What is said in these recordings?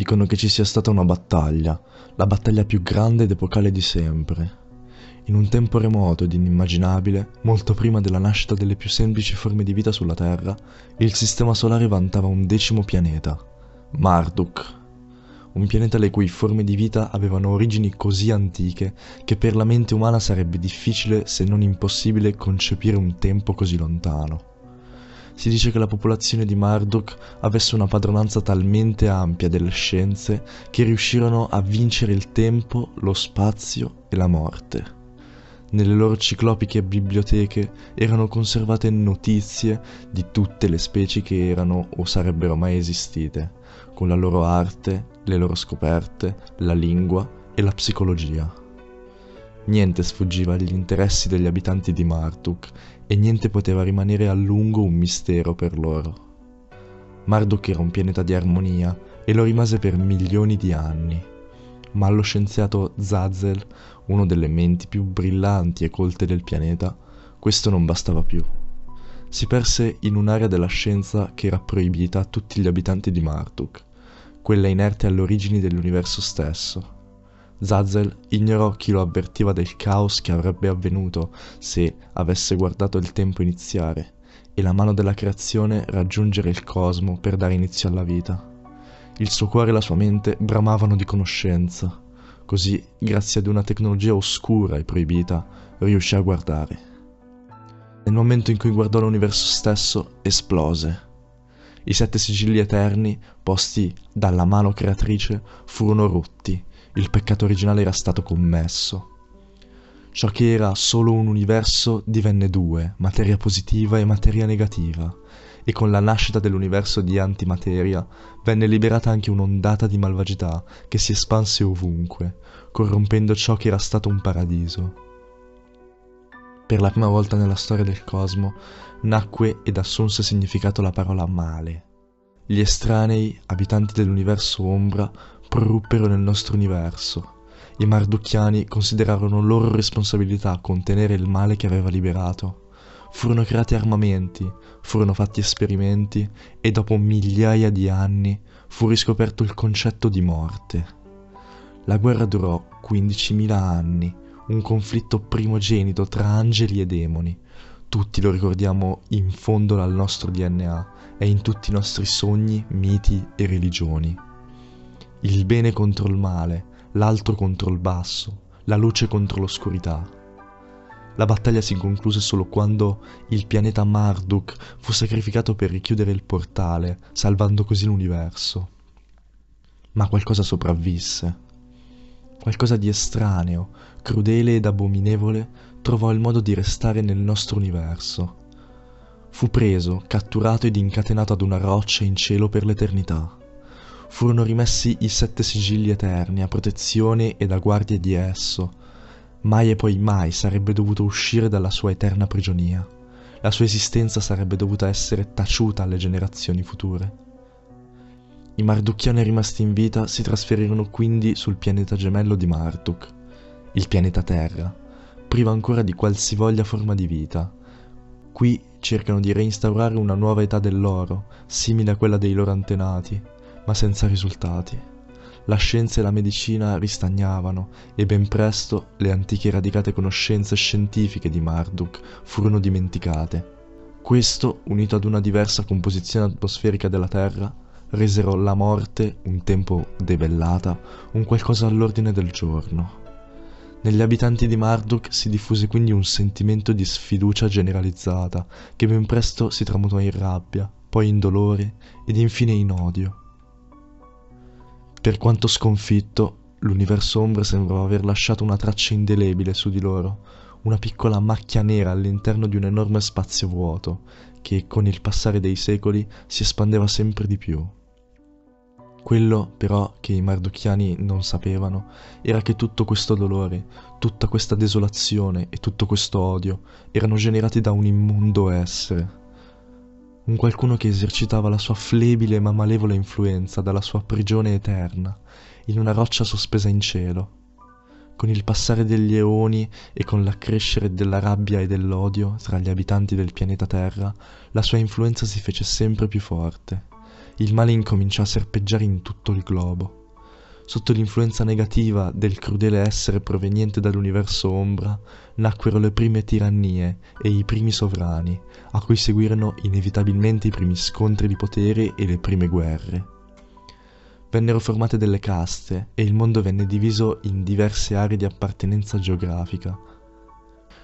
Dicono che ci sia stata una battaglia, la battaglia più grande ed epocale di sempre. In un tempo remoto ed inimmaginabile, molto prima della nascita delle più semplici forme di vita sulla Terra, il Sistema Solare vantava un decimo pianeta, Marduk. Un pianeta le cui forme di vita avevano origini così antiche che per la mente umana sarebbe difficile, se non impossibile, concepire un tempo così lontano. Si dice che la popolazione di Marduk avesse una padronanza talmente ampia delle scienze che riuscirono a vincere il tempo, lo spazio e la morte. Nelle loro ciclopiche biblioteche erano conservate notizie di tutte le specie che erano o sarebbero mai esistite, con la loro arte, le loro scoperte, la lingua e la psicologia. Niente sfuggiva agli interessi degli abitanti di Marduk e niente poteva rimanere a lungo un mistero per loro. Marduk era un pianeta di armonia e lo rimase per milioni di anni, ma allo scienziato Zazel, uno delle menti più brillanti e colte del pianeta, questo non bastava più. Si perse in un'area della scienza che era proibita a tutti gli abitanti di Marduk, quella inerte alle origini dell'universo stesso. Zazel ignorò chi lo avvertiva del caos che avrebbe avvenuto se avesse guardato il tempo iniziare e la mano della creazione raggiungere il cosmo per dare inizio alla vita. Il suo cuore e la sua mente bramavano di conoscenza, così, grazie ad una tecnologia oscura e proibita, riuscì a guardare. Nel momento in cui guardò l'universo stesso, esplose. I sette sigilli eterni, posti dalla mano creatrice, furono rotti il peccato originale era stato commesso. Ciò che era solo un universo divenne due, materia positiva e materia negativa, e con la nascita dell'universo di antimateria venne liberata anche un'ondata di malvagità che si espanse ovunque, corrompendo ciò che era stato un paradiso. Per la prima volta nella storia del cosmo nacque ed assunse significato la parola male. Gli estranei, abitanti dell'universo ombra, proruppero nel nostro universo. I marducchiani considerarono loro responsabilità contenere il male che aveva liberato. Furono creati armamenti, furono fatti esperimenti e dopo migliaia di anni fu riscoperto il concetto di morte. La guerra durò 15.000 anni, un conflitto primogenito tra angeli e demoni. Tutti lo ricordiamo in fondo al nostro DNA e in tutti i nostri sogni, miti e religioni il bene contro il male, l'alto contro il basso, la luce contro l'oscurità. La battaglia si concluse solo quando il pianeta Marduk fu sacrificato per richiudere il portale, salvando così l'universo. Ma qualcosa sopravvisse. Qualcosa di estraneo, crudele ed abominevole trovò il modo di restare nel nostro universo. Fu preso, catturato ed incatenato ad una roccia in cielo per l'eternità furono rimessi i sette sigilli eterni a protezione ed a guardia di esso. Mai e poi mai sarebbe dovuto uscire dalla sua eterna prigionia. La sua esistenza sarebbe dovuta essere taciuta alle generazioni future. I Marducchiani rimasti in vita si trasferirono quindi sul pianeta gemello di Marduk, il pianeta Terra, privo ancora di qualsivoglia forma di vita. Qui cercano di reinstaurare una nuova età dell'oro, simile a quella dei loro antenati, ma senza risultati. La scienza e la medicina ristagnavano e ben presto le antiche radicate conoscenze scientifiche di Marduk furono dimenticate. Questo, unito ad una diversa composizione atmosferica della Terra, resero la morte, un tempo debellata, un qualcosa all'ordine del giorno. Negli abitanti di Marduk si diffuse quindi un sentimento di sfiducia generalizzata, che ben presto si tramutò in rabbia, poi in dolore ed infine in odio. Per quanto sconfitto, l'universo ombra sembrava aver lasciato una traccia indelebile su di loro, una piccola macchia nera all'interno di un enorme spazio vuoto, che con il passare dei secoli si espandeva sempre di più. Quello però che i mardocchiani non sapevano era che tutto questo dolore, tutta questa desolazione e tutto questo odio erano generati da un immondo essere. Un qualcuno che esercitava la sua flebile ma malevola influenza dalla sua prigione eterna, in una roccia sospesa in cielo. Con il passare degli eoni e con l'accrescere della rabbia e dell'odio tra gli abitanti del pianeta Terra, la sua influenza si fece sempre più forte il male incominciò a serpeggiare in tutto il globo. Sotto l'influenza negativa del crudele essere proveniente dall'universo ombra, nacquero le prime tirannie e i primi sovrani, a cui seguirono inevitabilmente i primi scontri di potere e le prime guerre. Vennero formate delle caste e il mondo venne diviso in diverse aree di appartenenza geografica.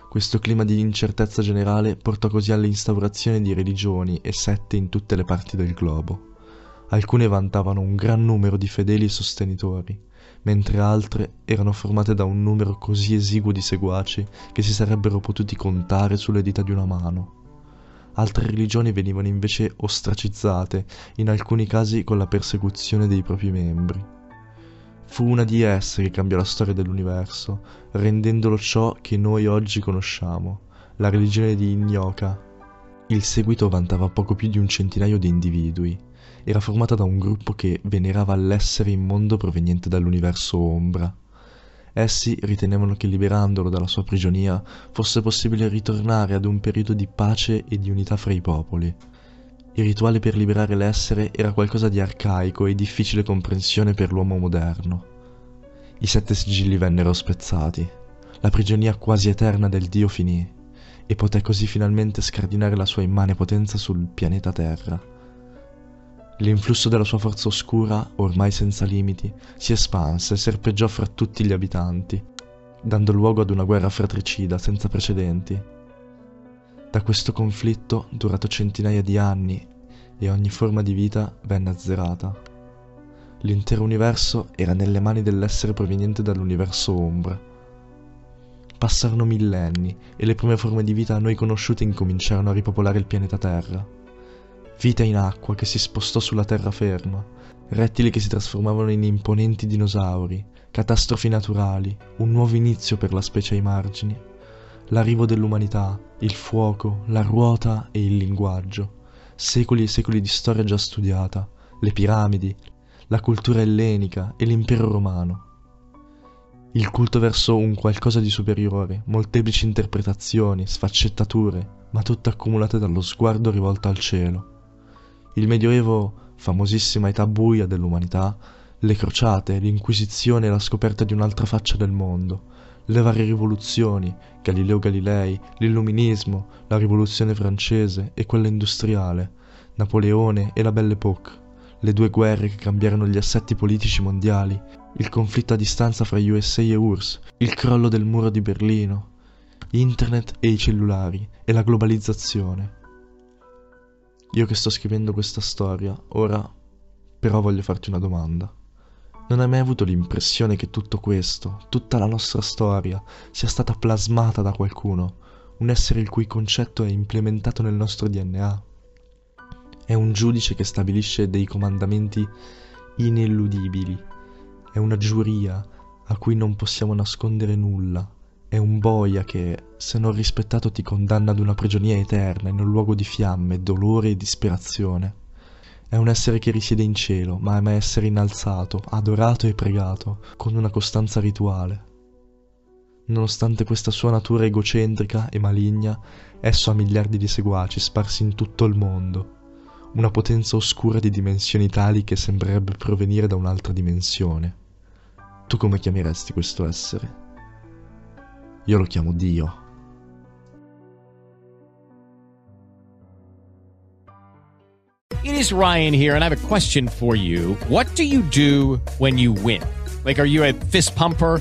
Questo clima di incertezza generale portò così all'instaurazione di religioni e sette in tutte le parti del globo. Alcune vantavano un gran numero di fedeli sostenitori, mentre altre erano formate da un numero così esiguo di seguaci che si sarebbero potuti contare sulle dita di una mano. Altre religioni venivano invece ostracizzate, in alcuni casi con la persecuzione dei propri membri. Fu una di esse che cambiò la storia dell'universo, rendendolo ciò che noi oggi conosciamo, la religione di Ignoka. Il seguito vantava poco più di un centinaio di individui, era formata da un gruppo che venerava l'essere immondo proveniente dall'universo ombra. Essi ritenevano che liberandolo dalla sua prigionia fosse possibile ritornare ad un periodo di pace e di unità fra i popoli. Il rituale per liberare l'essere era qualcosa di arcaico e difficile comprensione per l'uomo moderno. I sette sigilli vennero spezzati, la prigionia quasi eterna del dio finì, e poté così finalmente scardinare la sua immane potenza sul pianeta Terra. L'influsso della sua forza oscura, ormai senza limiti, si espanse e serpeggiò fra tutti gli abitanti, dando luogo ad una guerra fratricida senza precedenti. Da questo conflitto, durato centinaia di anni, e ogni forma di vita venne azzerata. L'intero universo era nelle mani dell'essere proveniente dall'universo ombra. Passarono millenni e le prime forme di vita a noi conosciute incominciarono a ripopolare il pianeta Terra vita in acqua che si spostò sulla terraferma, rettili che si trasformavano in imponenti dinosauri, catastrofi naturali, un nuovo inizio per la specie ai margini, l'arrivo dell'umanità, il fuoco, la ruota e il linguaggio, secoli e secoli di storia già studiata, le piramidi, la cultura ellenica e l'impero romano. Il culto verso un qualcosa di superiore, molteplici interpretazioni, sfaccettature, ma tutte accumulate dallo sguardo rivolto al cielo. Il Medioevo, famosissima età buia dell'umanità, le crociate, l'Inquisizione e la scoperta di un'altra faccia del mondo, le varie rivoluzioni, Galileo Galilei, l'Illuminismo, la rivoluzione francese e quella industriale, Napoleone e la Belle Époque, le due guerre che cambiarono gli assetti politici mondiali, il conflitto a distanza fra USA e URSS, il crollo del muro di Berlino, Internet e i cellulari e la globalizzazione. Io che sto scrivendo questa storia, ora però voglio farti una domanda. Non hai mai avuto l'impressione che tutto questo, tutta la nostra storia, sia stata plasmata da qualcuno, un essere il cui concetto è implementato nel nostro DNA? È un giudice che stabilisce dei comandamenti ineludibili, è una giuria a cui non possiamo nascondere nulla, è un boia che, se non rispettato, ti condanna ad una prigionia eterna in un luogo di fiamme, dolore e disperazione. È un essere che risiede in cielo, ma ama essere innalzato, adorato e pregato, con una costanza rituale. Nonostante questa sua natura egocentrica e maligna, esso ha miliardi di seguaci sparsi in tutto il mondo, una potenza oscura di dimensioni tali che sembrerebbe provenire da un'altra dimensione. Tu come chiameresti questo essere? Io lo chiamo Dio. It is Ryan here and I have a question for you. What do you do when you win? Like are you a fist pumper?